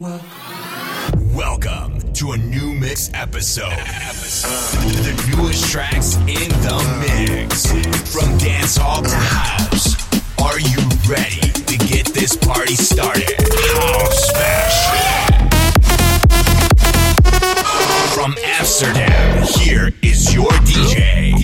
Welcome to a new mix episode. the newest tracks in the mix. From dance hall to house. Are you ready to get this party started? House special From Amsterdam, here is your DJ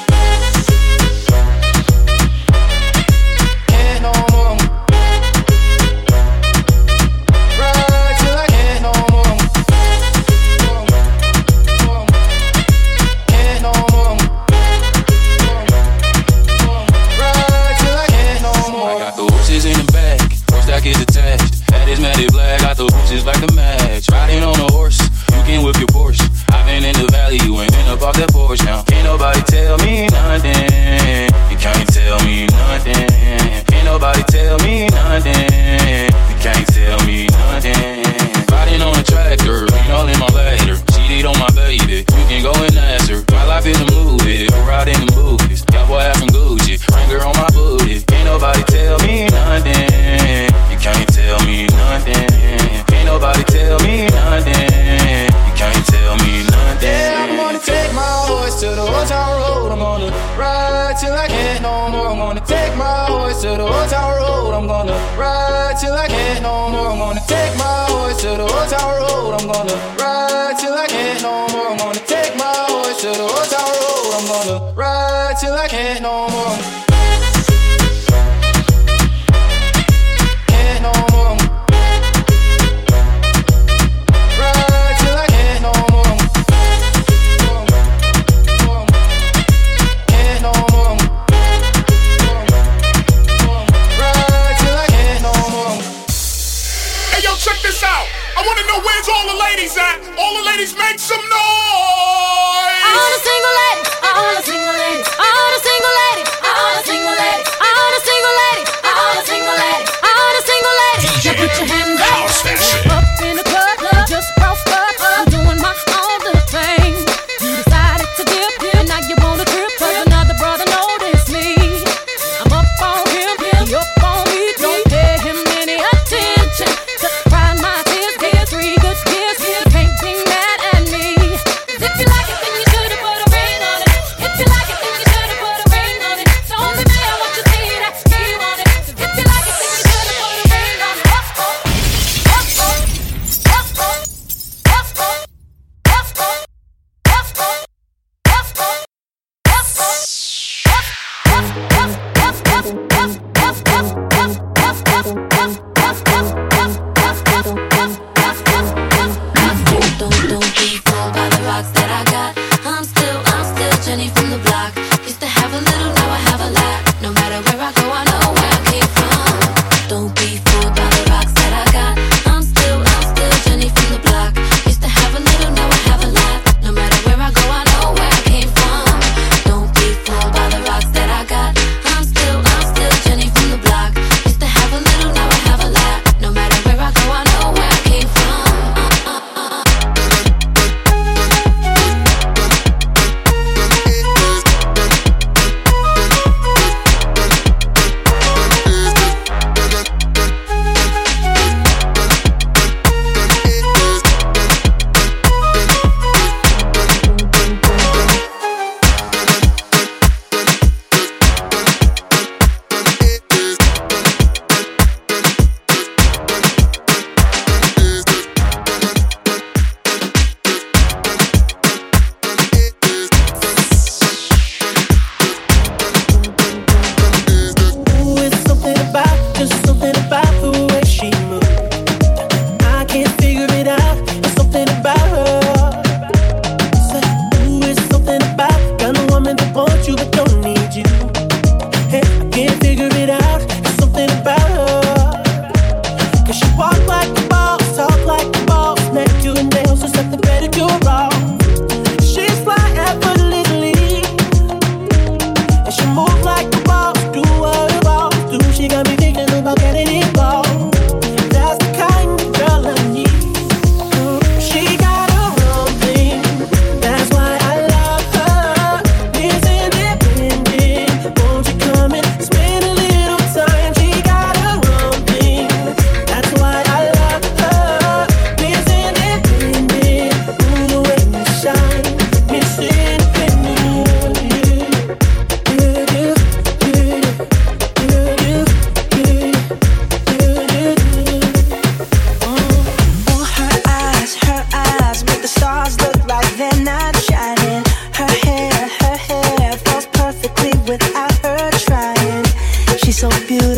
to the old town road. I'm gonna ride till I can't no more.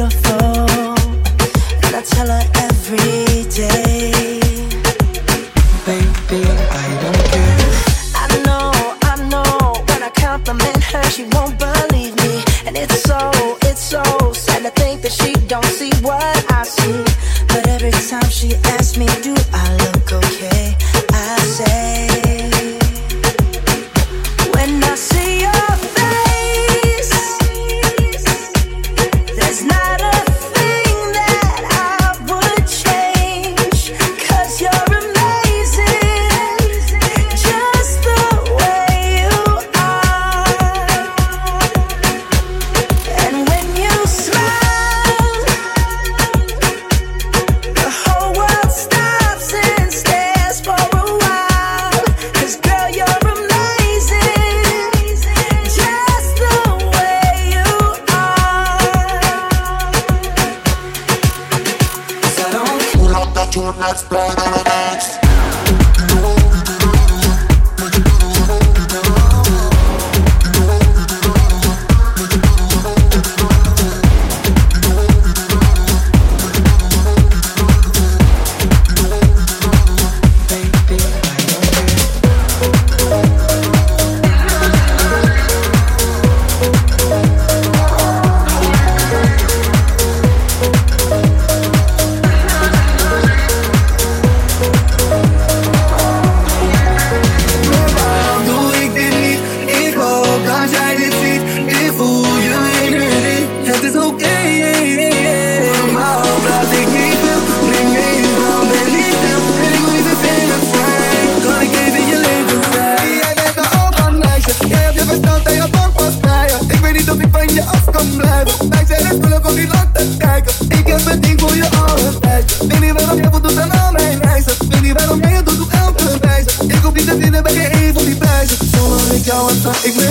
Beautiful, and I tell her every ik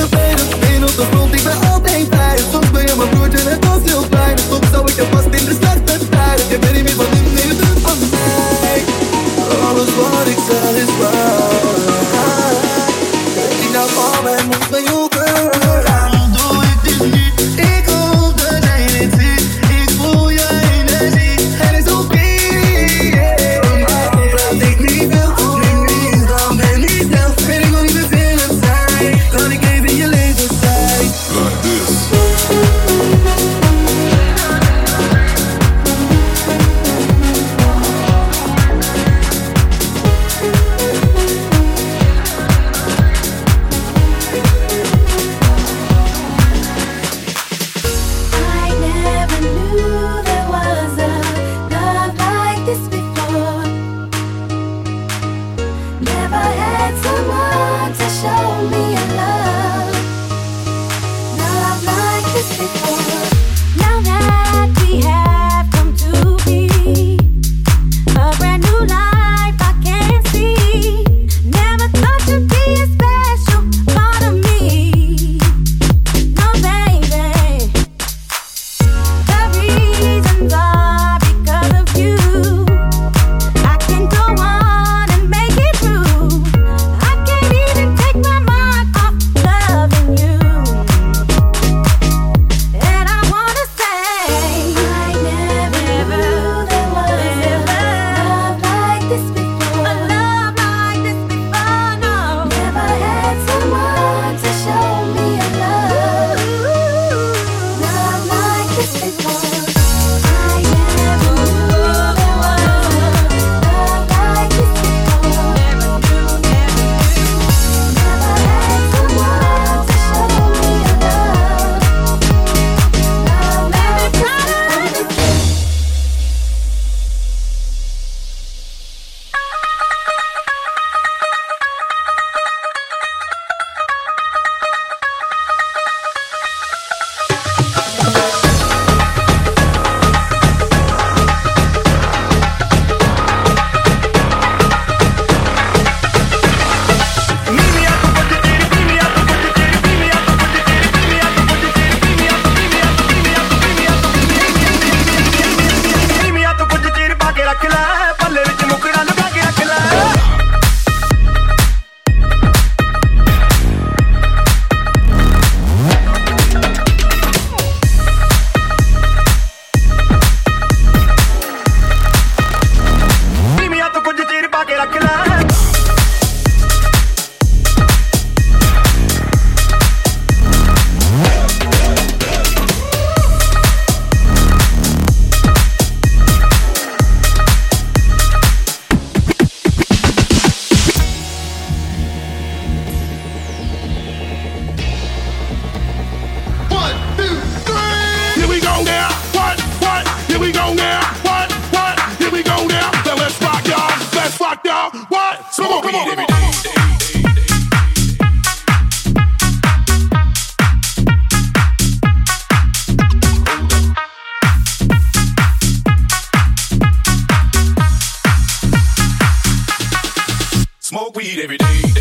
what we eat every day.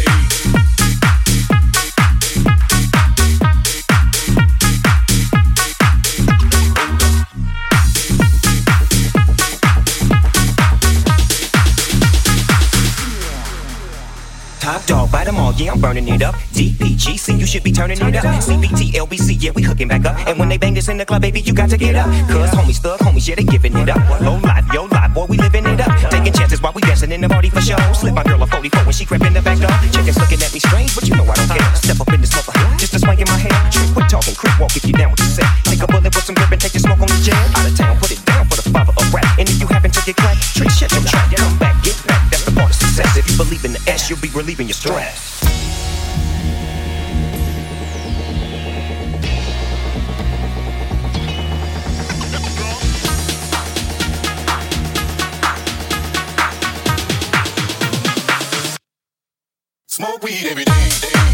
Them all, yeah, I'm burning it up. DPGC, you should be turning it up. CBT, LBC, yeah, we hooking back up. And when they bang this in the club, baby, you got to get up. Cause homies, thug homies, yeah, they giving it up. Low life, yo life, boy, we living it up. Taking chances while we dancing in the party for show. Slip my girl a 44 when she crept in the back door. Chickens looking at me strange, but you know I don't care. Step up in this mother, just a swank in my hair. Trick, quit talking, creep walk if you down with the set. Take a bullet with some grip and take the smoke on the jet. Out of town, put it down for the father of rap. And if you happen to get cracked, believe in the S, you'll be relieving your stress. Smoke weed every day.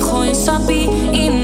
consejo en Shopee in.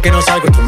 Que no salgo de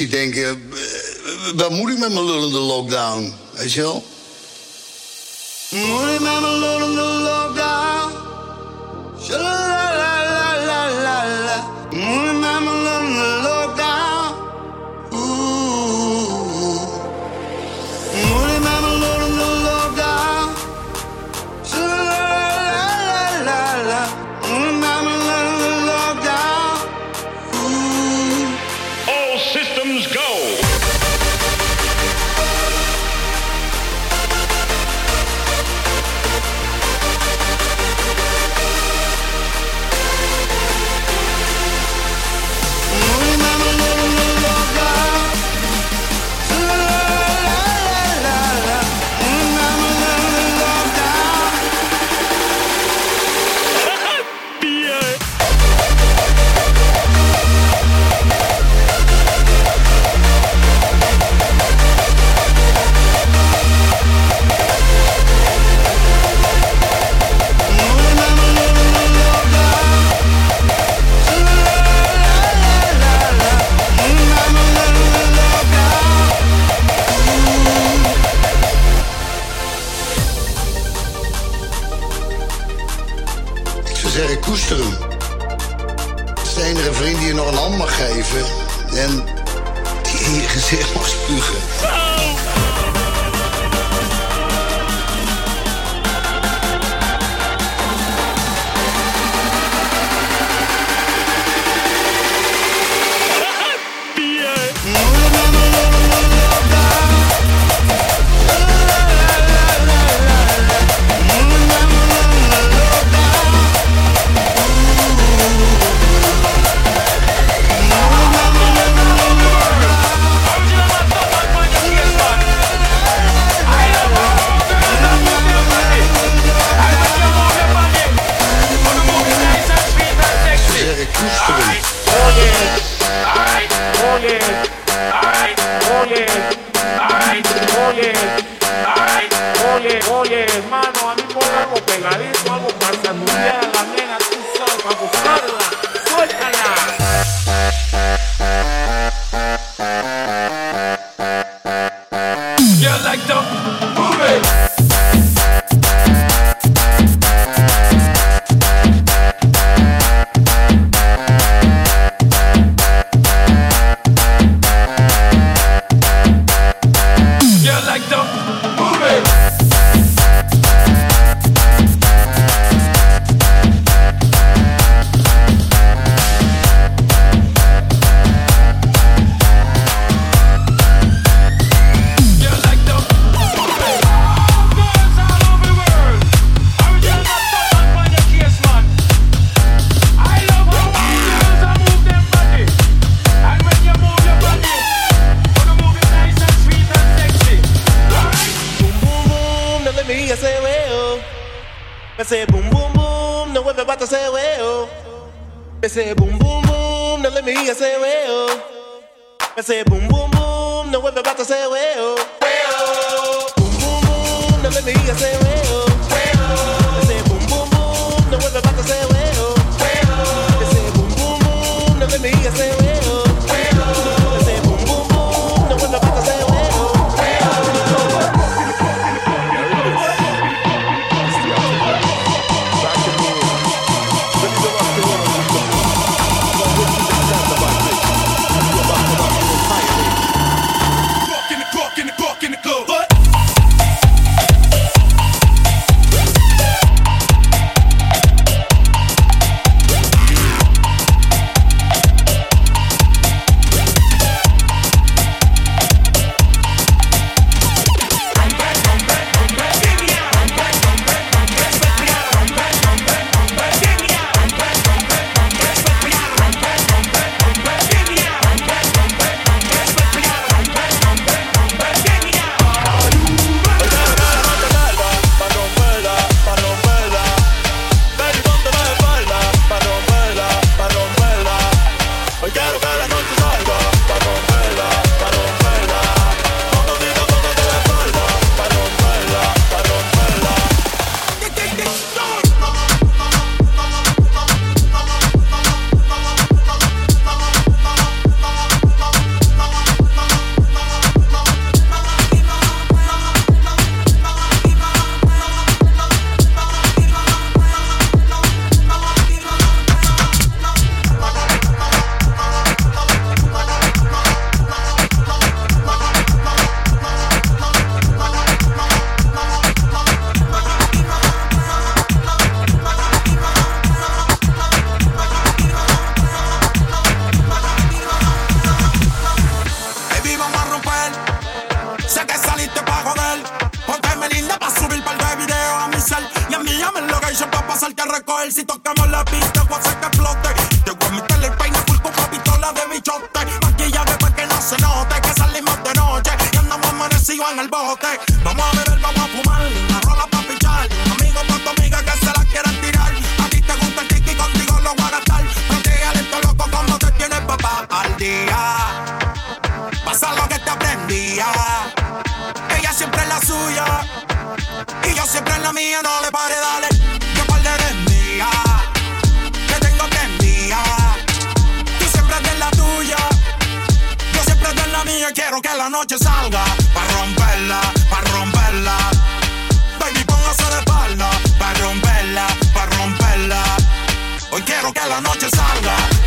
die denken, eh, wat moet ik met mijn lullende lockdown? Weet je wel? Ella siempre es la suya y yo siempre en la mía. No le pare, dale, que par eres mía. Te tengo que enviar. Tú siempre eres la tuya, yo siempre estoy en la mía. Quiero que la noche salga para romperla, para romperla. Baby, póngase de espalda para romperla, para romperla. Hoy quiero que la noche salga.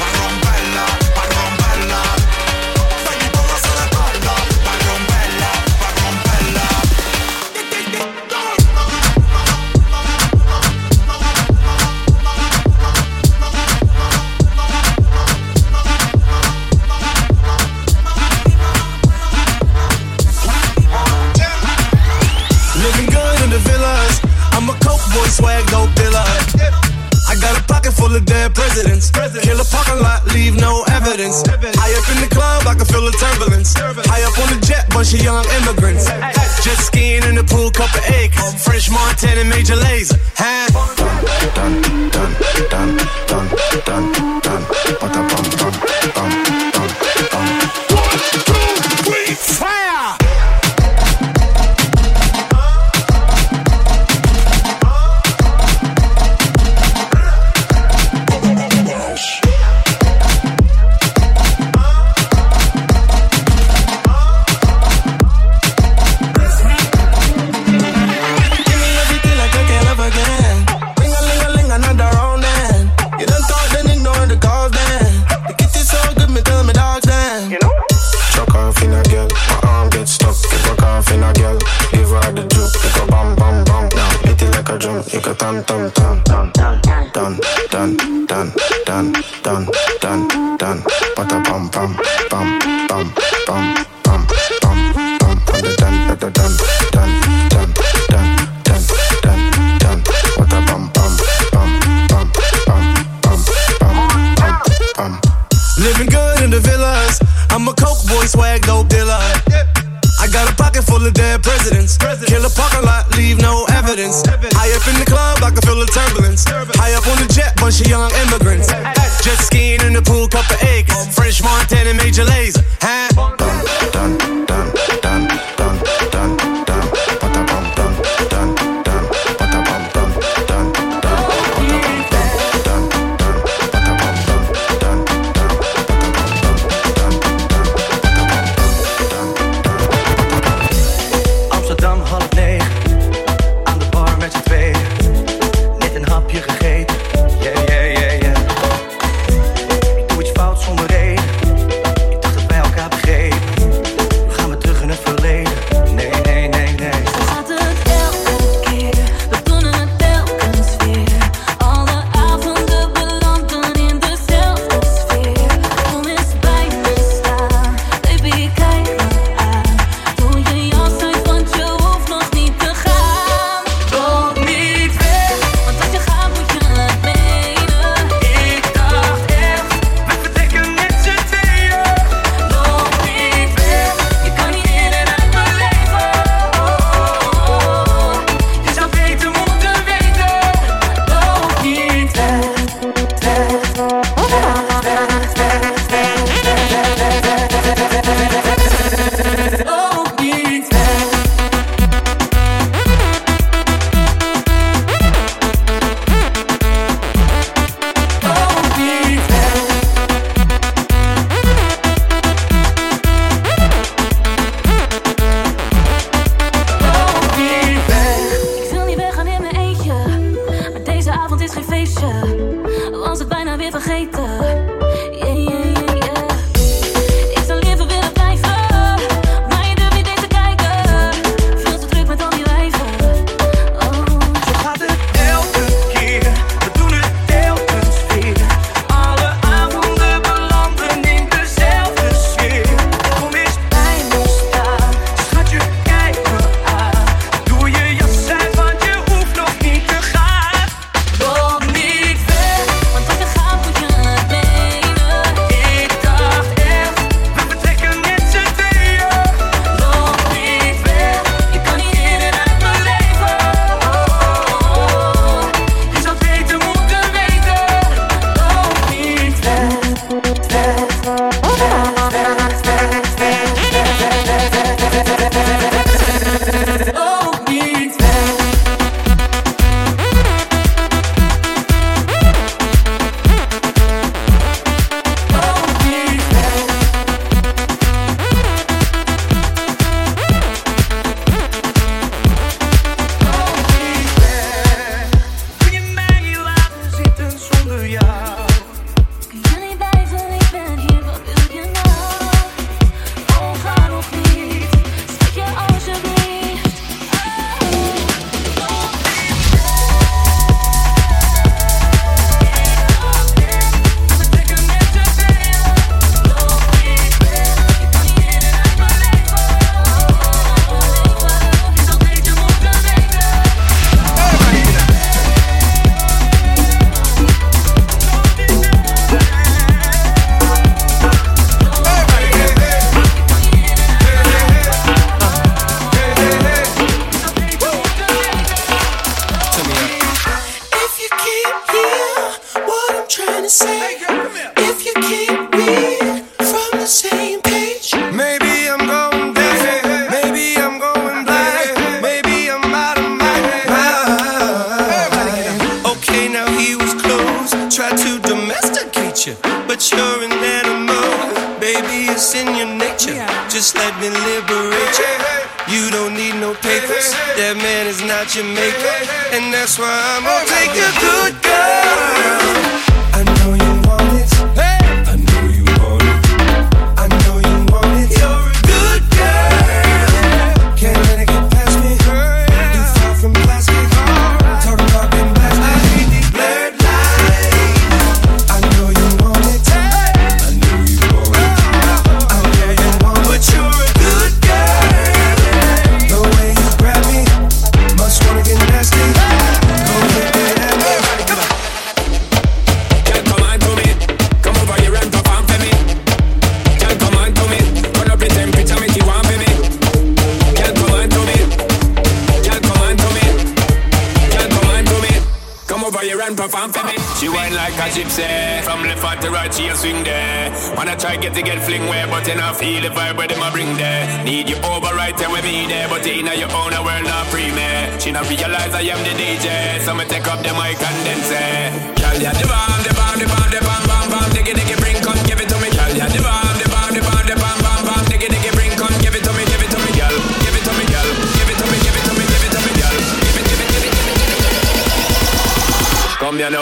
dan, dan, dan. Bada bam, bam, bam, bam, bam, bam, bam, bam. And the dan, da da dan, dan, dan, dan, dan, dan, bam, bam, bam, bam, bam, bam, bam, bam. Living good in the villas. I'm a coke boy, swag dope dealer. I got a pocket full of dead presidents. Kill a parking lot, leave no evidence. High up in the club, I can feel the turbulence. High up on the jet, bunch of young immigrants.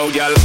know y'all.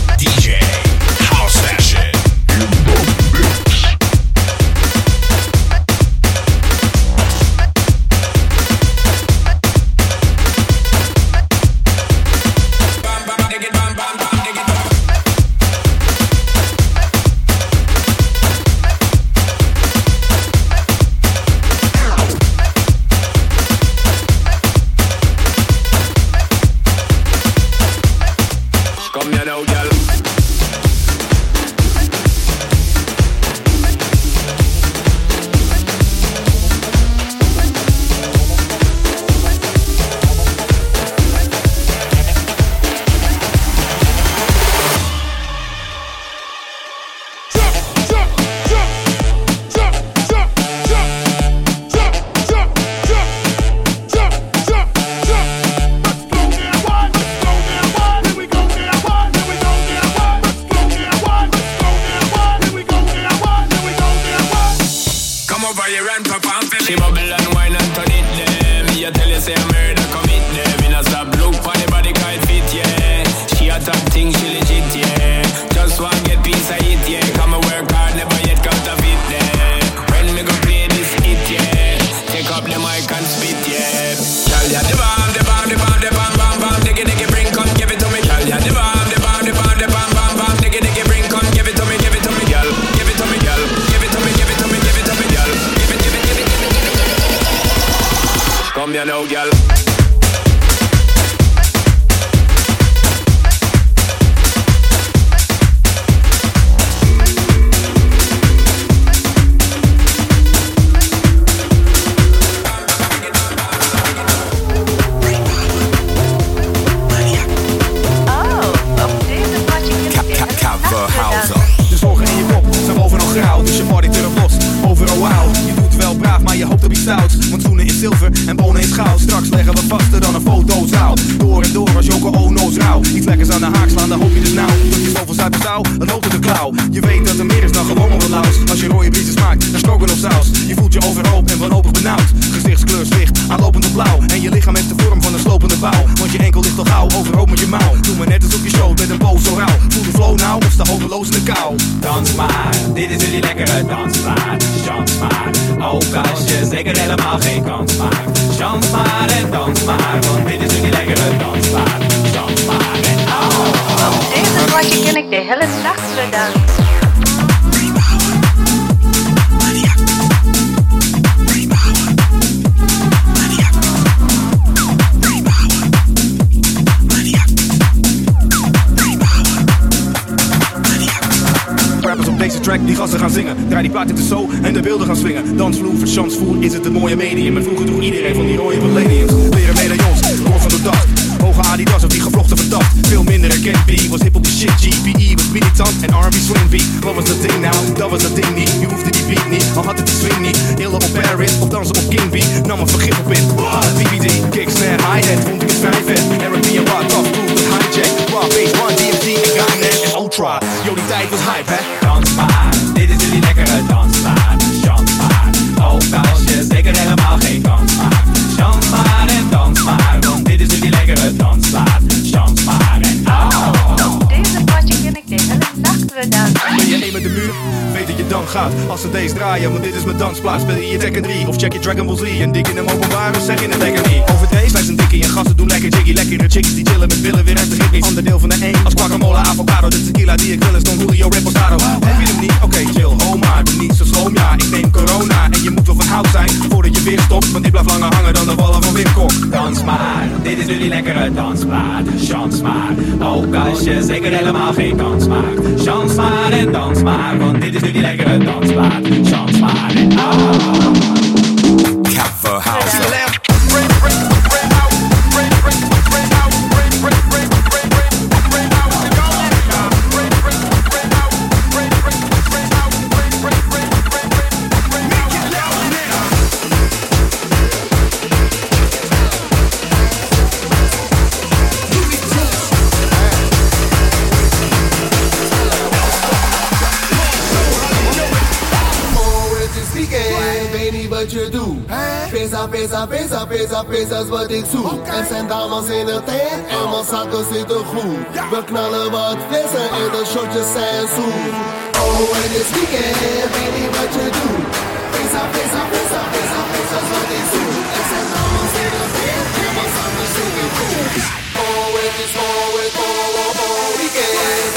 laat het de zo en de beelden gaan swingen. Dansvloer, verchansvoer, is het het mooie medium. En vroeger droeg iedereen van als ze deze draaien. Want dit is mijn dansplaats. Speel je Tekken 3 of check je Dragon Ball Z. En dik in hem openbaar of zeg je het lekker niet. Wij zijn dikkie en gasten doen lekker jiggy. Lekkere chickies die chillen met billen weer uit de ritme. Ander deel van de één als guacamole, avocado. De tequila die ik wil is Don Julio Reposado. Heb je hem niet? Oké, chill, ho maar. Doe niet zo schoon, ja. Ik neem corona en je moet wel van hout zijn voordat je weer stopt. Want die blijft langer hangen dan de ballen van Wim Kok. Dans maar, dit is jullie lekkere dansplaat. Chance maar, ook als je zeker helemaal geen kans maakt. Chance maar en dans maar, want dit is jullie lekkere dansplaat. Chance maar en ah. Cover House. Pizza, pizza, pizza, pizza, is wat ik zoek. Er zijn dames in de tent en mijn zakken zitten goed. We knallen wat vissen en de shotjes zijn zoet. Oh, het is weekend, weet niet wat je doet. Pizza, pizza, pizza, pizza, pizza is wat ik zoek. Er zijn dames in de tent en mijn zakken zitten goed. Oh, het is, oh, het, oh, oh, oh, weekend.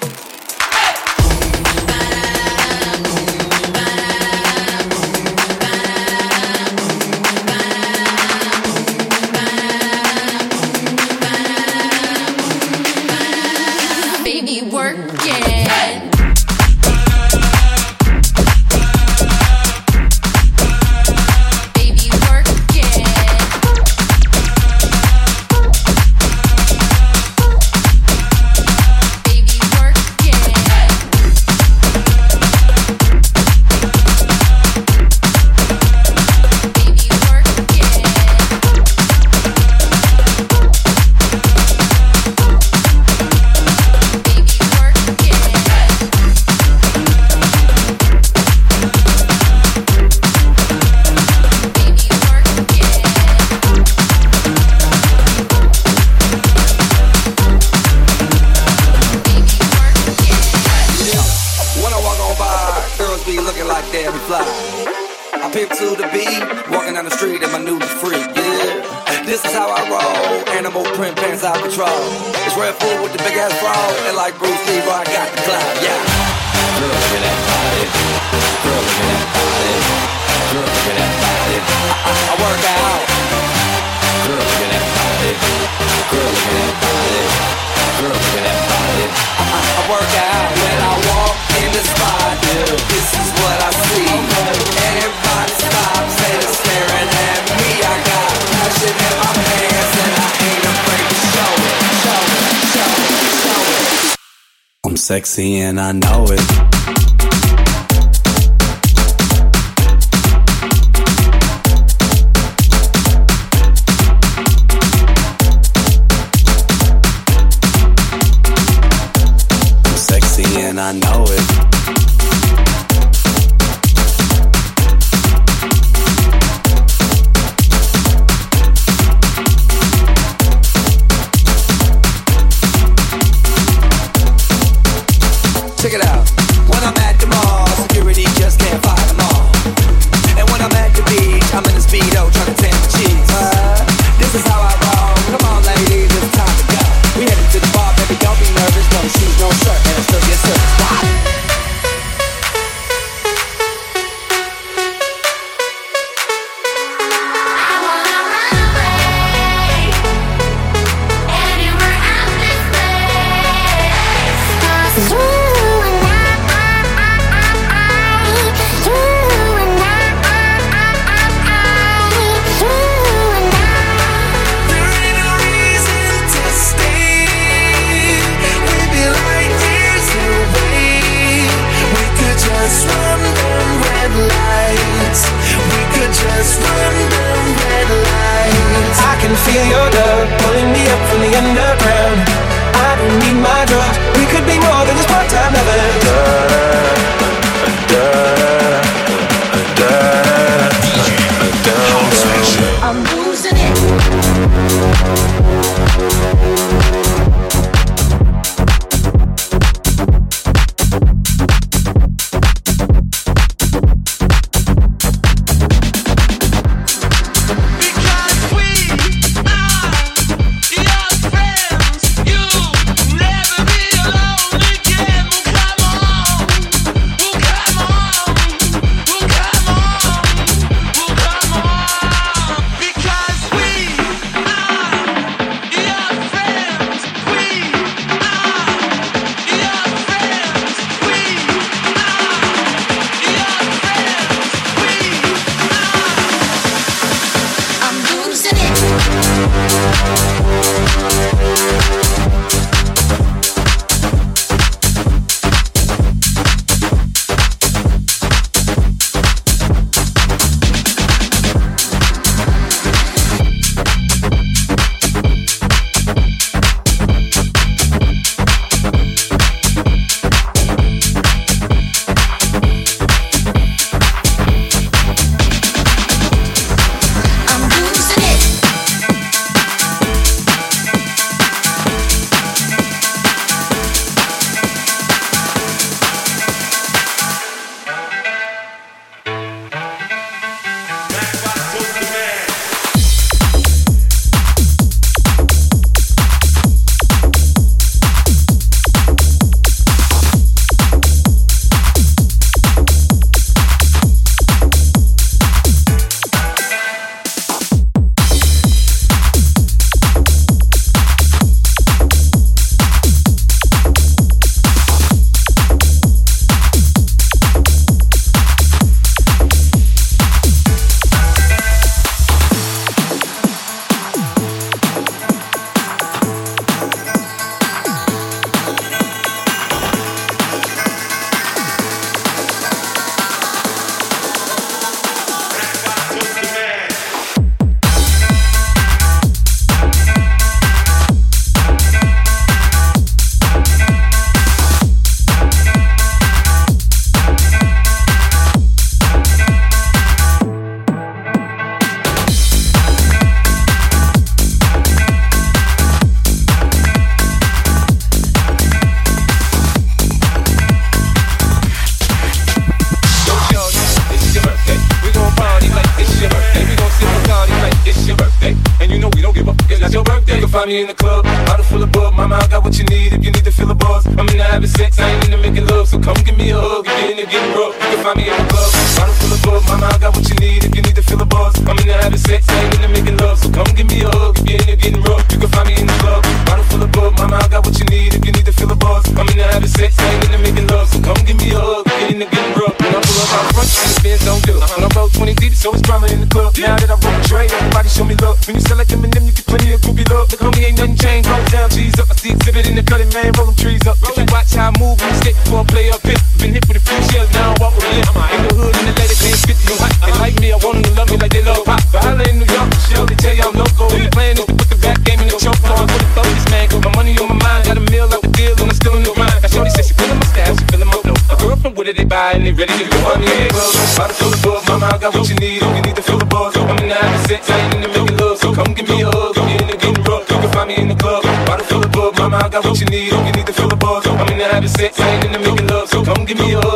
I got the clout. Yeah. Girl, look at that body. Girl, look at that body. Girl, look at that body. I, I, I work out. Girl, look at that body. Girl, look at that body. Girl, look at that body. I, I, I work out when I walk in the spot. This is sexy and I know it. Underground. I don't need my drugs. We could be more than just part-time lovers. I'm losing it. ready to buy and ready to go. I'm in close, about to fill the book. Mama, I got what you need, only need to fill the book. I'm in the having sex, I in the making love. So come give me a hug, I'm in the getting rough. You can find me in the club, about to fill the book. Mama, I got what you need, only need to fill the book. I'm in the having sex, I in the making love. So come give me a hug.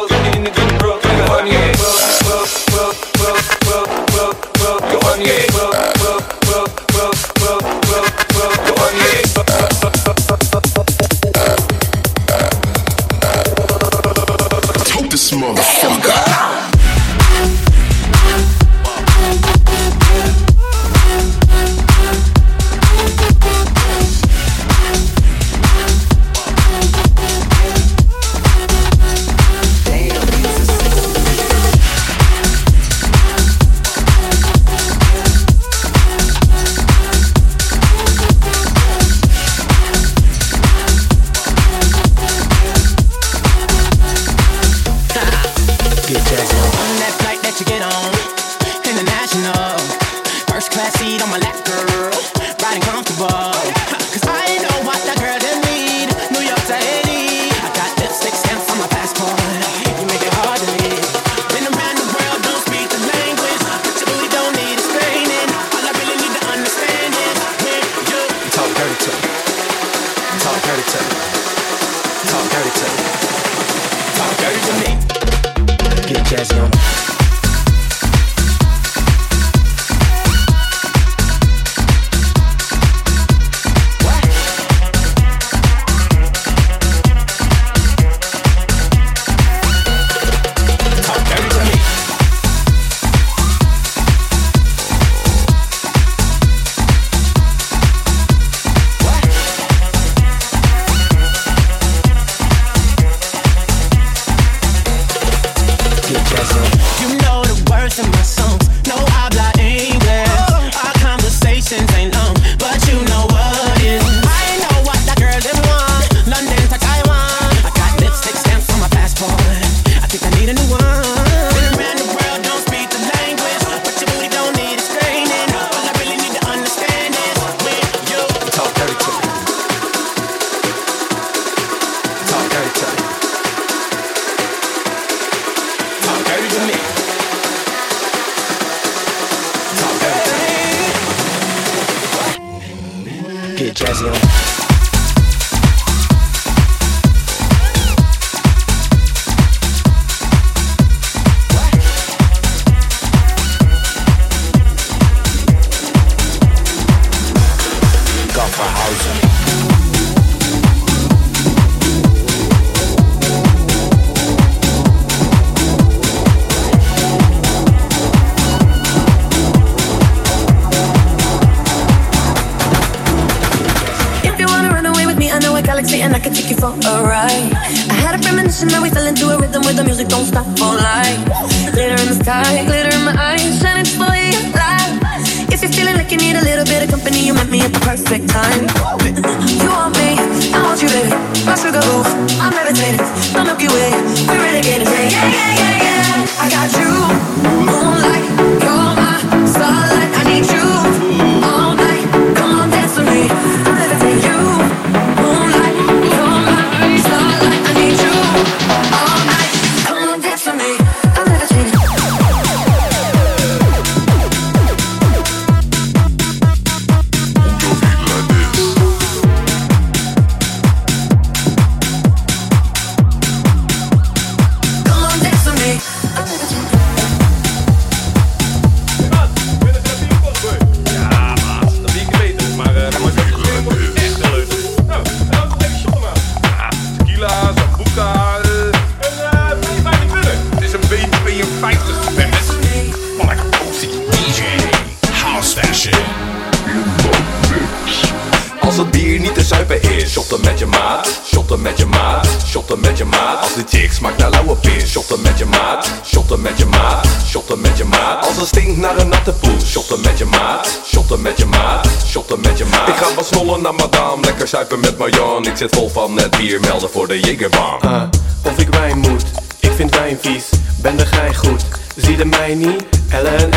Ik zit vol van net bier, melden voor de Jagerbaan. Ah, of ik wijn moet, ik vind wijn vies, ben de gij goed. Zie de mij niet, Ella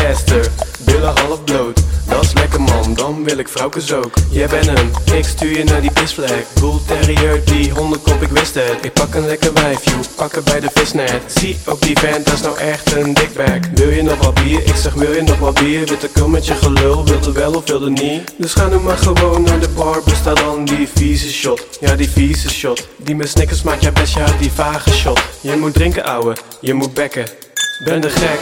ook. Jij bent hem, ik stuur je naar die pisvlek. Bull terrier, die hondenkop, ik wist het. Ik pak een lekker wijf, joe, pakken bij de visnet. Zie ook die vent, dat is nou echt een dikbag. Wil je nog wat bier? Ik zeg wil je nog wat bier? Witte kom met je gelul, wilde wel of wilde niet? Dus ga nu maar gewoon naar de bar, bestel dan die vieze shot. Ja, die vieze shot. Die met snickers maakt jij best, ja, die vage shot. Je moet drinken, ouwe, je moet bekken. Ben de gek.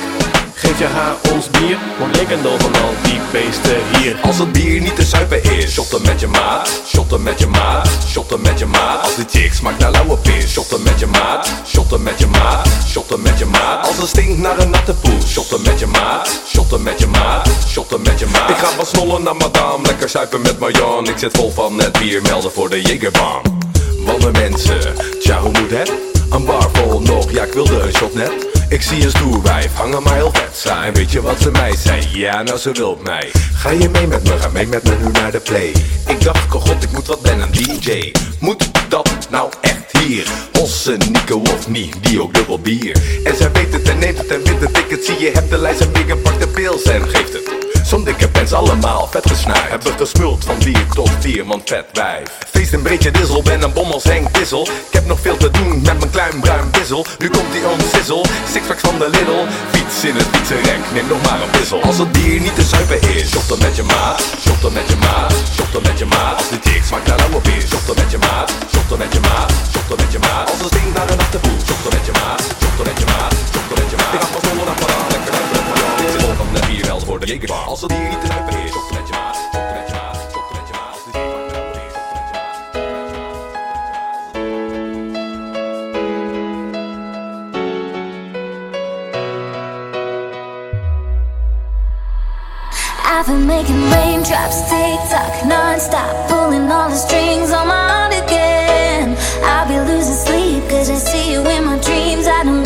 Geef je haar ons bier, want en dan van al die beesten hier. Als het bier niet te zuipen is, shotten met je maat, shotten met je maat, shotten met je maat. Als die chick smaakt naar lauwe pis, shotten met je maat, shotten met je maat, shotten met je maat. Als het stinkt naar een natte poel, shotten met je maat, shotten met je maat, shotten met je maat. Ik ga wat snollen naar madame, lekker zuipen met Marjan. Ik zit vol van net bier, melden voor de Jagerbaan. Wanne mensen, tja hoe moet het? Een bar vol nog, ja ik wilde een shot net. Ik zie een stoer wijf, hangen maar heel vet saai. Weet je wat ze mij zei? Ja, nou ze wil mij. Ga je mee met me, ga mee met me nu naar de play. Ik dacht, oh god, ik moet wat ben een DJ. Moet dat nou echt hier? Hossen, Nico of niet, die ook dubbel bier. En zij weet het en neemt het en wint het ticket. Zie je, hebt de lijst en big en pak de pils en geeft het. Zo'n dikke pens allemaal vet gesnuit Hebben gesmuld van bier tot vier man vet wijf. Feest een beetje dissel, ben een bom als Henk Dissel Ik heb nog veel te doen met mijn klein bruin bissel Nu komt die sizzle, sixpacks van de Lidl. Fiets in het fietsenrek, neem nog maar een wissel Als het bier niet te zuipen is, shotten met je maat Shotten met je maat, shotten met je maat. Als die chick smaakt naar lauwe bier, shotten met je maat Shotten met je maat, shotten met je maat. Als het stinkt naar een Jägerbar. I've been making raindrops tick tock non-stop Pulling all the strings on my heart again I'll be losing sleep cause I see you in my dreams I don't